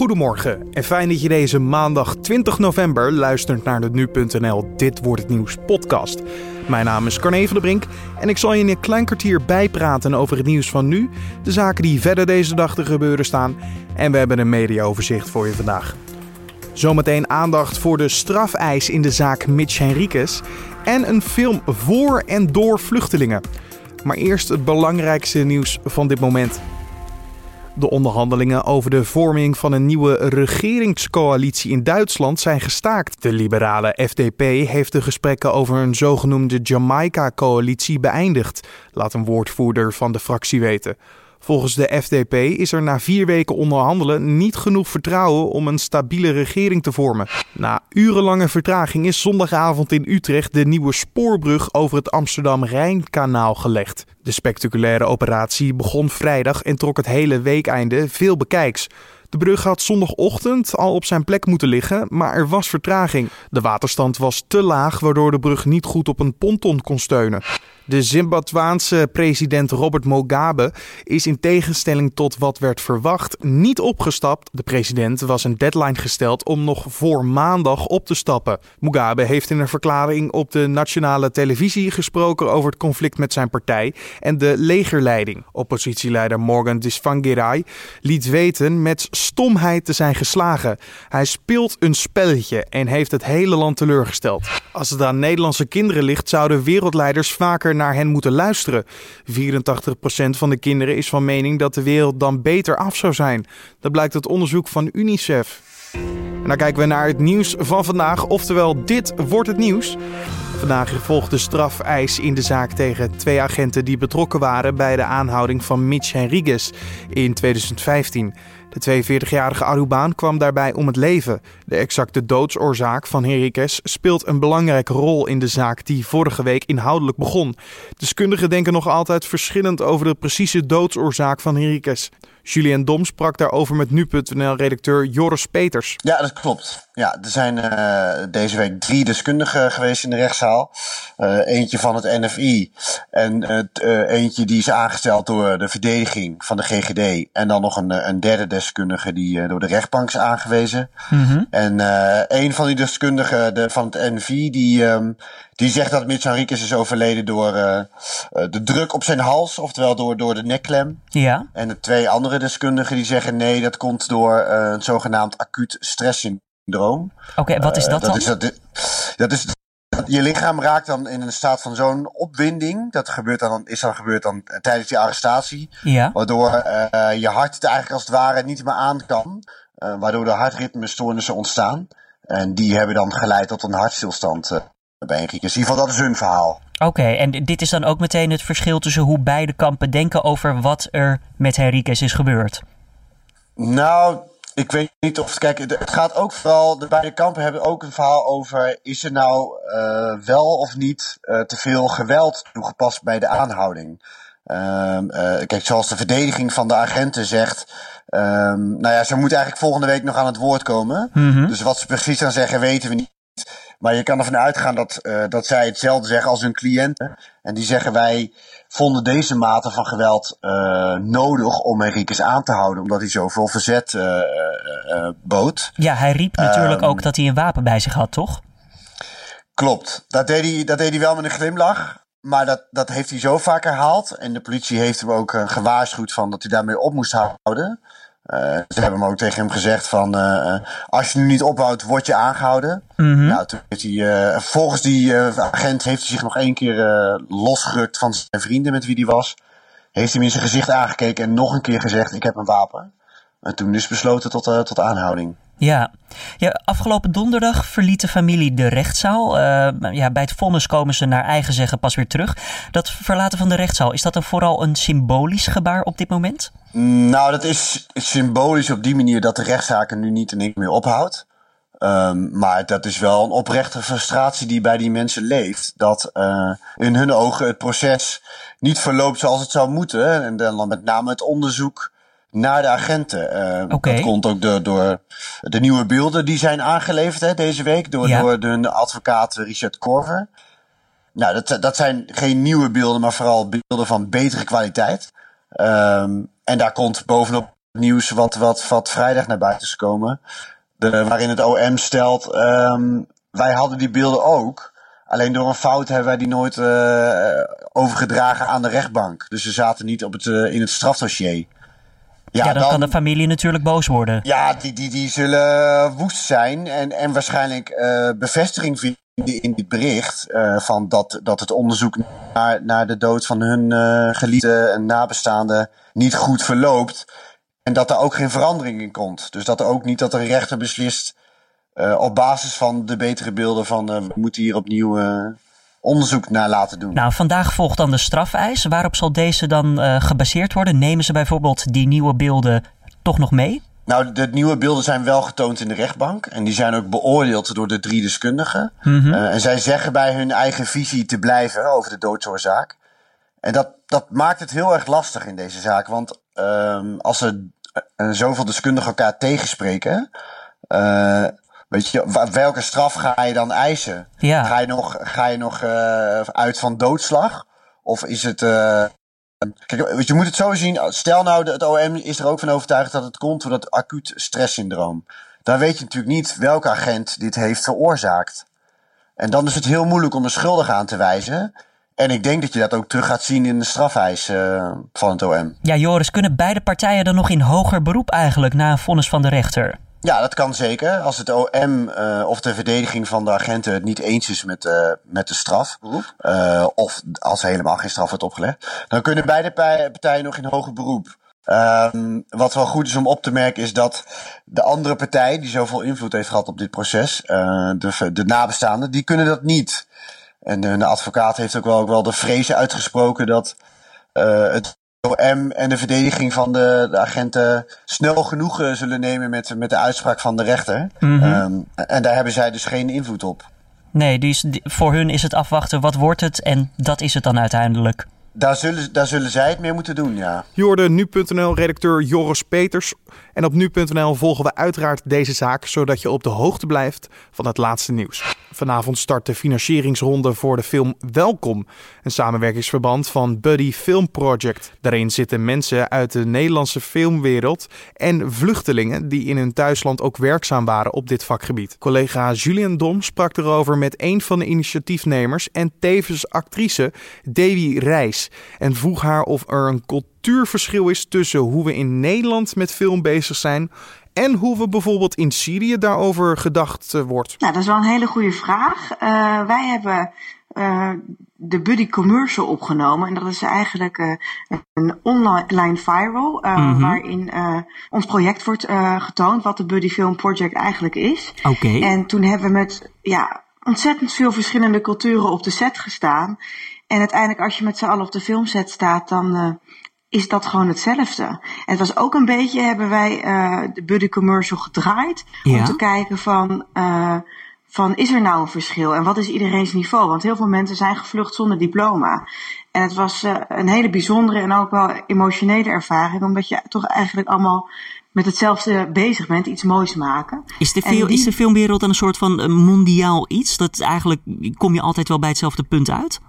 Goedemorgen en fijn dat je deze maandag 20 november luistert naar de Nu.nl Dit Wordt Het Nieuws podcast. Mijn naam is Carne van der Brink en ik zal je in een klein kwartier bijpraten over het nieuws van nu, de zaken die verder deze dag te gebeuren staan en we hebben een mediaoverzicht voor je vandaag. Zometeen aandacht voor de strafeis in de zaak Mitch Henriquez en een film voor en door vluchtelingen. Maar eerst het belangrijkste nieuws van dit moment. De onderhandelingen over de vorming van een nieuwe regeringscoalitie in Duitsland zijn gestaakt. De liberale FDP heeft de gesprekken over een zogenoemde Jamaica-coalitie beëindigd, laat een woordvoerder van de fractie weten. Volgens de FDP is er na vier weken onderhandelen niet genoeg vertrouwen om een stabiele regering te vormen. Na urenlange vertraging is zondagavond in Utrecht de nieuwe spoorbrug over het Amsterdam-Rijnkanaal gelegd. De spectaculaire operatie begon vrijdag en trok het hele weekeinde veel bekijks. De brug had zondagochtend al op zijn plek moeten liggen, maar er was vertraging. De waterstand was te laag, waardoor de brug niet goed op een ponton kon steunen. De Zimbabwaanse president Robert Mugabe is in tegenstelling tot wat werd verwacht niet opgestapt. De president was een deadline gesteld om nog voor maandag op te stappen. Mugabe heeft in een verklaring op de nationale televisie gesproken over het conflict met zijn partij en de legerleiding. Oppositieleider Morgan Tsvangirai liet weten met stomheid te zijn geslagen. Hij speelt een spelletje en heeft het hele land teleurgesteld. Als het aan Nederlandse kinderen ligt, zouden wereldleiders vaker naar hen moeten luisteren. 84% van de kinderen is van mening dat de wereld dan beter af zou zijn. Dat blijkt uit onderzoek van UNICEF. En dan kijken we naar het nieuws van vandaag, oftewel dit wordt het nieuws. Vandaag volgt de strafeis in de zaak tegen twee agenten die betrokken waren bij de aanhouding van Mitch Henriquez in 2015. De 42-jarige Arubaan kwam daarbij om het leven. De exacte doodsoorzaak van Henriquez speelt een belangrijke rol in de zaak die vorige week inhoudelijk begon. Deskundigen denken nog altijd verschillend over de precieze doodsoorzaak van Henriquez. Julien Dom sprak daarover met nu.nl-redacteur Joris Peters. Ja, dat klopt. Ja, er zijn uh, deze week drie deskundigen geweest in de rechtszaal. Uh, eentje van het NFI en uh, eentje die is aangesteld door de verdediging van de GGD. En dan nog een, een derde deskundige die door de rechtbank is aangewezen. Mm -hmm. En een van die deskundigen de, van het NFI die, um, die zegt dat Henriquez is overleden door de druk op zijn hals, oftewel door, door de nekklem. Ja. En de twee andere deskundigen die zeggen nee, dat komt door een zogenaamd acuut stresssyndroom. Oké, okay, wat is dat, uh, dan? Is dat, dat is je lichaam raakt dan in een staat van zo'n opwinding. Dat gebeurt dan, is dan gebeurd dan tijdens die arrestatie. Ja. Waardoor uh, je hart het eigenlijk als het ware niet meer aan kan. Uh, waardoor de hartritmestoornissen ontstaan. En die hebben dan geleid tot een hartstilstand uh, bij Henriquez. In ieder geval, dat is hun verhaal. Oké, okay, en dit is dan ook meteen het verschil tussen hoe beide kampen denken over wat er met Henriquez is gebeurd? Nou, ik weet niet of. Kijk, het gaat ook vooral. De beide kampen hebben ook een verhaal over. Is er nou uh, wel of niet uh, te veel geweld toegepast bij de aanhouding? Um, uh, kijk, zoals de verdediging van de agenten zegt. Um, nou ja, ze moeten eigenlijk volgende week nog aan het woord komen. Mhm. Mm -hmm. Dus wat ze precies gaan zeggen, weten we niet. Maar je kan ervan uitgaan dat, uh, dat zij hetzelfde zeggen als hun cliënten. En die zeggen wij vonden deze mate van geweld uh, nodig om Henriquez aan te houden. Omdat hij zoveel verzet uh, bood. Ja, hij riep natuurlijk um, ook dat hij een wapen bij zich had, toch? Klopt. Dat deed hij, dat deed hij wel met een glimlach. Maar dat, dat heeft hij zo vaak herhaald. En de politie heeft hem ook gewaarschuwd van dat hij daarmee op moest houden. Uh, ze hebben hem ook tegen hem gezegd van uh, als je nu niet ophoudt, word je aangehouden. Mm -hmm. Nou, toen heeft hij, uh, volgens die agent heeft hij zich nog één keer losgerukt van zijn vrienden met wie hij was. Heeft hij hem in zijn gezicht aangekeken en nog een keer gezegd ik heb een wapen. En toen dus besloten tot, tot aanhouding. Ja. ja, afgelopen donderdag verliet de familie de rechtszaal. Uh, ja, bij het vonnis komen ze naar eigen zeggen pas weer terug. Dat verlaten van de rechtszaal, is dat dan vooral een symbolisch gebaar op dit moment? Nou, dat is symbolisch op die manier dat de rechtszaken nu niet en niks meer ophoudt. Um, maar dat is wel een oprechte frustratie die bij die mensen leeft. Dat uh, in hun ogen het proces niet verloopt zoals het zou moeten. En dan met name het onderzoek naar de agenten. Uh, okay. Dat komt ook door, door de nieuwe beelden die zijn aangeleverd hè, deze week door, ja. door de advocaat Richard Korver. Nou, dat, dat zijn geen nieuwe beelden, maar vooral beelden van betere kwaliteit. Um, en daar komt bovenop nieuws wat, wat, wat vrijdag naar buiten is gekomen. De, waarin het OM stelt, um, wij hadden die beelden ook. Alleen door een fout hebben wij die nooit uh, overgedragen aan de rechtbank. Dus ze zaten niet op het, uh, in het strafdossier. Ja, ja dan, dan, kan de familie natuurlijk boos worden. Ja, die, die, die zullen woest zijn en, en waarschijnlijk uh, bevestiging vinden in dit bericht. Uh, van dat, dat het onderzoek naar, naar de dood van hun uh, geliefde en nabestaanden niet goed verloopt. En dat er ook geen verandering in komt. Dus dat er ook niet dat een rechter beslist op basis van de betere beelden van we moeten hier opnieuw onderzoek naar laten doen. Nou, vandaag volgt dan de strafeis. Waarop zal deze dan uh, gebaseerd worden? Nemen ze bijvoorbeeld die nieuwe beelden toch nog mee? Nou, de nieuwe beelden zijn wel getoond in de rechtbank. En die zijn ook beoordeeld door de drie deskundigen. Mm -hmm. uh, en zij zeggen bij hun eigen visie te blijven over de doodsoorzaak. En dat, dat maakt het heel erg lastig in deze zaak. Want uh, als er uh, zoveel deskundigen elkaar tegenspreken. Uh, Weet je, welke straf ga je dan eisen? Ja. Ga je nog, ga je nog uh, uit van doodslag? Of is het. Uh, kijk, je moet het zo zien. Stel nou, het OM is er ook van overtuigd dat het komt door dat acuut stresssyndroom. Dan weet je natuurlijk niet welke agent dit heeft veroorzaakt. En dan is het heel moeilijk om een schuldige aan te wijzen. En ik denk dat je dat ook terug gaat zien in de strafeis uh, van het OM. Ja, Joris, kunnen beide partijen dan nog in hoger beroep eigenlijk na een vonnis van de rechter? Ja, dat kan zeker. Als het OM uh, of de verdediging van de agenten het niet eens is met, uh, met de straf, uh, of als er helemaal geen straf wordt opgelegd, dan kunnen beide partijen nog in hoger beroep. Um, wat wel goed is om op te merken is dat de andere partij, die zoveel invloed heeft gehad op dit proces, de, de nabestaanden, die kunnen dat niet. En de, advocaat heeft ook wel, ook wel de vrees uitgesproken dat het OM en de verdediging van de, de agenten snel genoeg zullen nemen met, met de uitspraak van de rechter. Mm -hmm. um, en daar hebben zij dus geen invloed op. Nee, die is, die, voor hun is het afwachten wat wordt het en dat is het dan uiteindelijk. Daar zullen, daar zullen zij het mee moeten doen, ja. Je nu.nl-redacteur Joris Peters. En op nu.nl volgen we uiteraard deze zaak, zodat je op de hoogte blijft van het laatste nieuws. Vanavond start de financieringsronde voor de film Welkom, een samenwerkingsverband van Buddy Film Project. Daarin zitten mensen uit de Nederlandse filmwereld en vluchtelingen die in hun thuisland ook werkzaam waren op dit vakgebied. Collega Julian Dom sprak erover met een van de initiatiefnemers en tevens actrice Davy En vroeg haar of er een cultuurverschil is tussen hoe we in Nederland met film bezig zijn en hoe we bijvoorbeeld in Syrië daarover gedacht uh, wordt? Nou, dat is wel een hele goede vraag. Uh, wij hebben uh, de Buddy Commercial opgenomen. En dat is eigenlijk een online viral. Mm -hmm. Waarin ons project wordt getoond. Wat de Buddy Film Project eigenlijk is. Oké. Okay. En toen hebben we met ja, ontzettend veel verschillende culturen op de set gestaan. En uiteindelijk als je met z'n allen op de filmset staat, dan is dat gewoon hetzelfde. En het was ook een beetje, hebben wij uh, de buddy commercial gedraaid. Ja. Om te kijken van, uh, van, is er nou een verschil? En wat is iedereen's niveau? Want heel veel mensen zijn gevlucht zonder diploma. En het was een hele bijzondere en ook wel emotionele ervaring. Omdat je toch eigenlijk allemaal met hetzelfde bezig bent, iets moois maken. Is de, die... is de filmwereld dan een soort van mondiaal iets? Dat eigenlijk kom je altijd wel bij hetzelfde punt uit?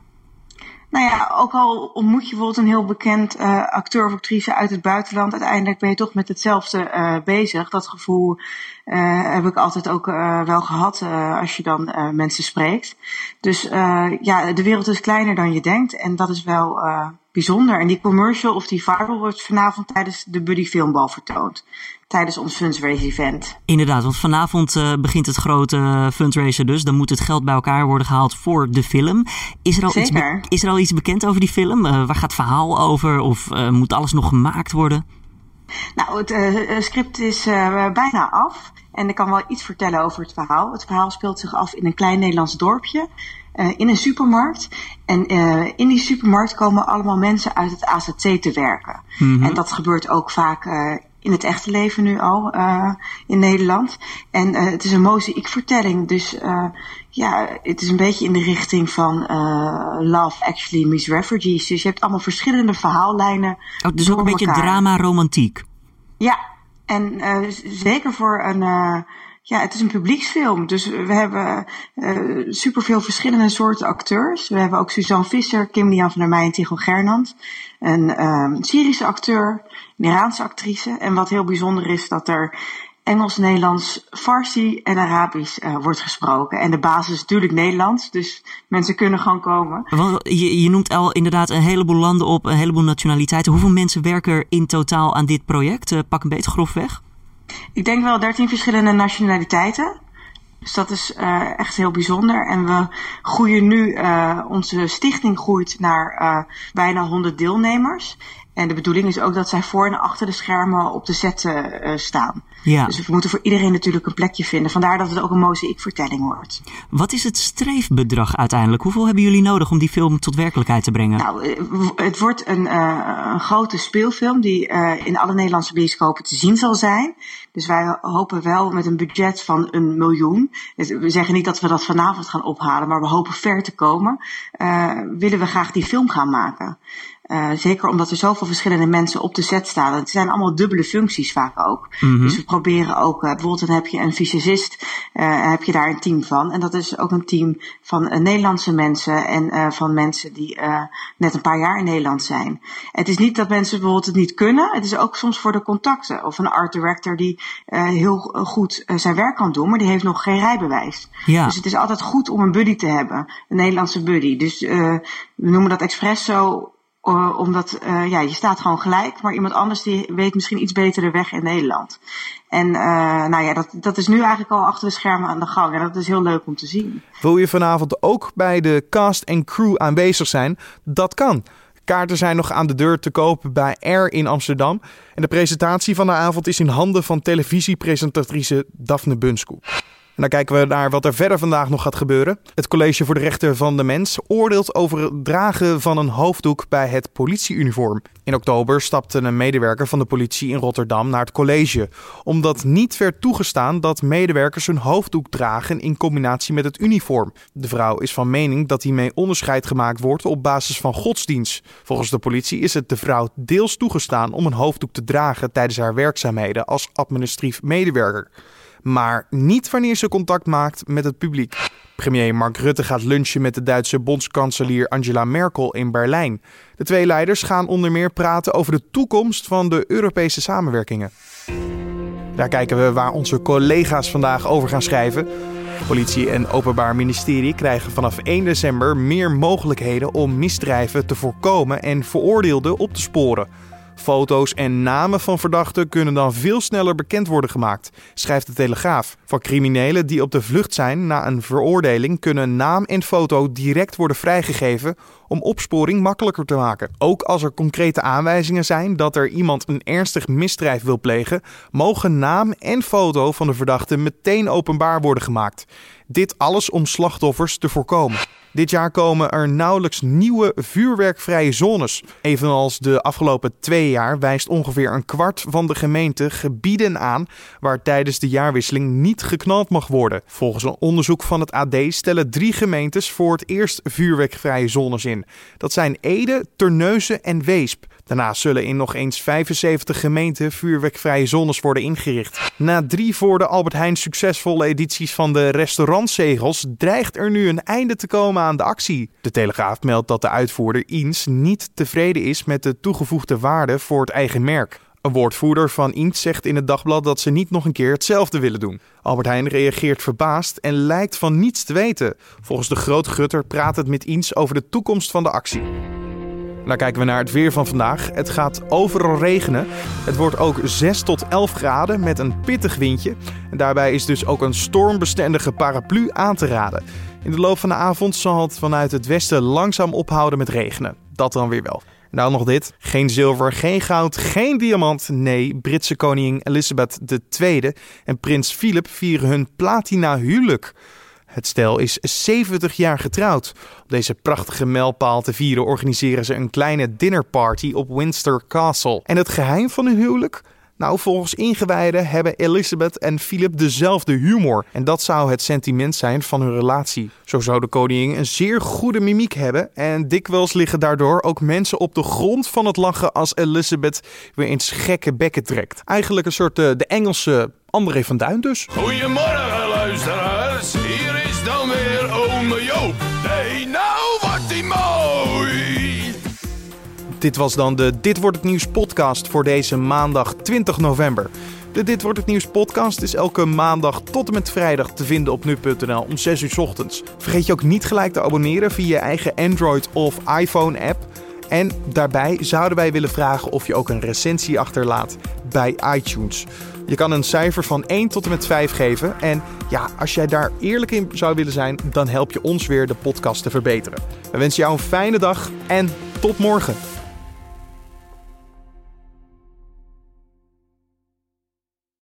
Nou ja, ook al ontmoet je bijvoorbeeld een heel bekend uh, acteur of actrice uit het buitenland, uiteindelijk ben je toch met hetzelfde uh, bezig. Dat gevoel uh, heb ik altijd ook wel gehad als je dan mensen spreekt. Dus ja, de wereld is kleiner dan je denkt en dat is wel bijzonder. En die commercial of die viral wordt vanavond tijdens de Buddy Filmbal vertoond tijdens ons fundraise event. Inderdaad, want vanavond uh, begint het grote fundraiser dus. Dan moet het geld bij elkaar worden gehaald voor de film. Is er al, Zeker. Iets, is er al iets bekend over die film? Uh, waar gaat het verhaal over? Of uh, moet alles nog gemaakt worden? Nou, het script is bijna af. En ik kan wel iets vertellen over het verhaal. Het verhaal speelt zich af in een klein Nederlands dorpje. in een supermarkt. En in die supermarkt komen allemaal mensen uit het AZC te werken. Mm -hmm. En dat gebeurt ook vaak in het echte leven nu al uh, in Nederland. En uh, het is een mozaïekvertelling. Dus uh, ja, het is een beetje in de richting van Love Actually Meets Refugees. Dus je hebt allemaal verschillende verhaallijnen. Oh, dus ook een beetje drama-romantiek. Ja, En zeker voor een, ja, het is een publieksfilm. Dus we hebben superveel verschillende soorten acteurs. We hebben ook Suzanne Visser, Kim Lian van der Meij en Tigo Gernand. Een um, Syrische acteur, een Iraanse actrice. En wat heel bijzonder is, dat er Engels, Nederlands, Farsi en Arabisch uh, wordt gesproken. En de basis is natuurlijk Nederlands, dus mensen kunnen gewoon komen. Je, je noemt al inderdaad een heleboel landen op, een heleboel nationaliteiten. Hoeveel mensen werken er in totaal aan dit project? Uh, pak een beetje grofweg. Ik denk wel 13 verschillende nationaliteiten. Dus dat is uh, echt heel bijzonder. En we groeien nu, onze stichting groeit naar bijna 100 deelnemers. En de bedoeling is ook dat zij voor en achter de schermen op de uh, staan. Ja. Dus we moeten voor iedereen natuurlijk een plekje vinden. Vandaar dat het ook een mozaïekvertelling wordt. Wat is het streefbedrag uiteindelijk? Hoeveel hebben jullie nodig om die film tot werkelijkheid te brengen? Nou, eh, het wordt een, uh, een grote speelfilm die uh, in alle Nederlandse bioscopen te zien zal zijn. Dus wij hopen wel met een budget van een miljoen. We zeggen niet dat we dat vanavond gaan ophalen, maar we hopen ver te komen. willen we graag die film gaan maken. Uh, zeker omdat er zoveel verschillende mensen op de set staan. Het zijn allemaal dubbele functies vaak ook. Mm -hmm. Dus we proberen ook, uh, bijvoorbeeld dan heb je een visagist, uh, heb je daar een team van. En dat is ook een team van Nederlandse mensen en van mensen die net een paar jaar in Nederland zijn. Het is niet dat mensen bijvoorbeeld het niet kunnen. Het is ook soms voor de contacten. Of een art director die heel goed zijn werk kan doen, maar die heeft nog geen rijbewijs. Ja. Dus het is altijd goed om een buddy te hebben. Een Nederlandse buddy. Dus we noemen dat expres zo uh, omdat uh, ja, je staat gewoon gelijk, maar iemand anders die weet misschien iets beter de weg in Nederland. En uh, nou ja, dat, dat is nu eigenlijk al achter de schermen aan de gang. En dat is heel leuk om te zien. Wil je vanavond ook bij de cast en crew aanwezig zijn? Dat kan. Kaarten zijn nog aan de deur te kopen bij Air in Amsterdam. En de presentatie van de avond is in handen van televisiepresentatrice Daphne Bunskoek. En dan kijken we naar wat er verder vandaag nog gaat gebeuren. Het College voor de Rechten van de Mens oordeelt over het dragen van een hoofddoek bij het politieuniform. In oktober stapte een medewerker van de politie in Rotterdam naar het college, omdat niet werd toegestaan dat medewerkers hun hoofddoek dragen in combinatie met het uniform. De vrouw is van mening dat hiermee onderscheid gemaakt wordt op basis van godsdienst. Volgens de politie is het de vrouw deels toegestaan om een hoofddoek te dragen tijdens haar werkzaamheden als administratief medewerker maar niet wanneer ze contact maakt met het publiek. Premier Mark Rutte gaat lunchen met de Duitse bondskanselier Angela Merkel in Berlijn. De twee leiders gaan onder meer praten over de toekomst van de Europese samenwerkingen. Daar kijken we waar onze collega's vandaag over gaan schrijven. Politie en Openbaar Ministerie krijgen vanaf 1 december meer mogelijkheden om misdrijven te voorkomen en veroordeelden op te sporen. Foto's en namen van verdachten kunnen dan veel sneller bekend worden gemaakt, schrijft de Telegraaf. Voor criminelen die op de vlucht zijn na een veroordeling kunnen naam en foto direct worden vrijgegeven om opsporing makkelijker te maken. Ook als er concrete aanwijzingen zijn dat er iemand een ernstig misdrijf wil plegen, mogen naam en foto van de verdachte meteen openbaar worden gemaakt. Dit alles om slachtoffers te voorkomen. Dit jaar komen er nauwelijks nieuwe vuurwerkvrije zones. Evenals de afgelopen twee jaar wijst ongeveer een kwart van de gemeente gebieden aan waar tijdens de jaarwisseling niet geknald mag worden. Volgens een onderzoek van het AD stellen drie gemeentes voor het eerst vuurwerkvrije zones in. Dat zijn Ede, Terneuzen en Weesp. Daarnaast zullen in nog eens 75 gemeenten vuurwerkvrije zones worden ingericht. Na drie voor de Albert Heijn succesvolle edities van de restaurantzegels dreigt er nu een einde te komen aan de actie. De Telegraaf meldt dat de uitvoerder Eens niet tevreden is met de toegevoegde waarde voor het eigen merk. Een woordvoerder van Eens zegt in het dagblad dat ze niet nog een keer hetzelfde willen doen. Albert Heijn reageert verbaasd en lijkt van niets te weten. Volgens de grote gutter praat het met Eens over de toekomst van de actie. Dan kijken we naar het weer van vandaag. Het gaat overal regenen. Het wordt ook 6 tot 11 graden met een pittig windje. En daarbij is dus ook een stormbestendige paraplu aan te raden. In de loop van de avond zal het vanuit het westen langzaam ophouden met regenen. Dat dan weer wel. Nou, nog dit. Geen zilver, geen goud, geen diamant. Nee, Britse koningin Elizabeth II en prins Philip vieren hun platina huwelijk. Het stel is 70 jaar getrouwd. Op deze prachtige mijlpaal te vieren organiseren ze een kleine dinnerparty op Windsor Castle. En het geheim van hun huwelijk? Nou, volgens ingewijden hebben Elizabeth en Philip dezelfde humor. En dat zou het sentiment zijn van hun relatie. Zo zou de koningin een zeer goede mimiek hebben. En dikwijls liggen daardoor ook mensen op de grond van het lachen als Elizabeth weer eens gekke bekken trekt. Eigenlijk een soort uh, de Engelse André van Duin dus. Goedemorgen luisteraars, hier Dit was dan de Dit Wordt Het Nieuws podcast voor deze maandag 20 november. De Dit Wordt Het Nieuws podcast is elke maandag tot en met vrijdag te vinden op nu.nl om 6 uur ochtends. Vergeet je ook niet gelijk te abonneren via je eigen Android of iPhone app. En daarbij zouden wij willen vragen of je ook een recensie achterlaat bij iTunes. Je kan een cijfer van 1 tot en met 5 geven. En ja, als jij daar eerlijk in zou willen zijn, dan help je ons weer de podcast te verbeteren. We wensen jou een fijne dag en tot morgen.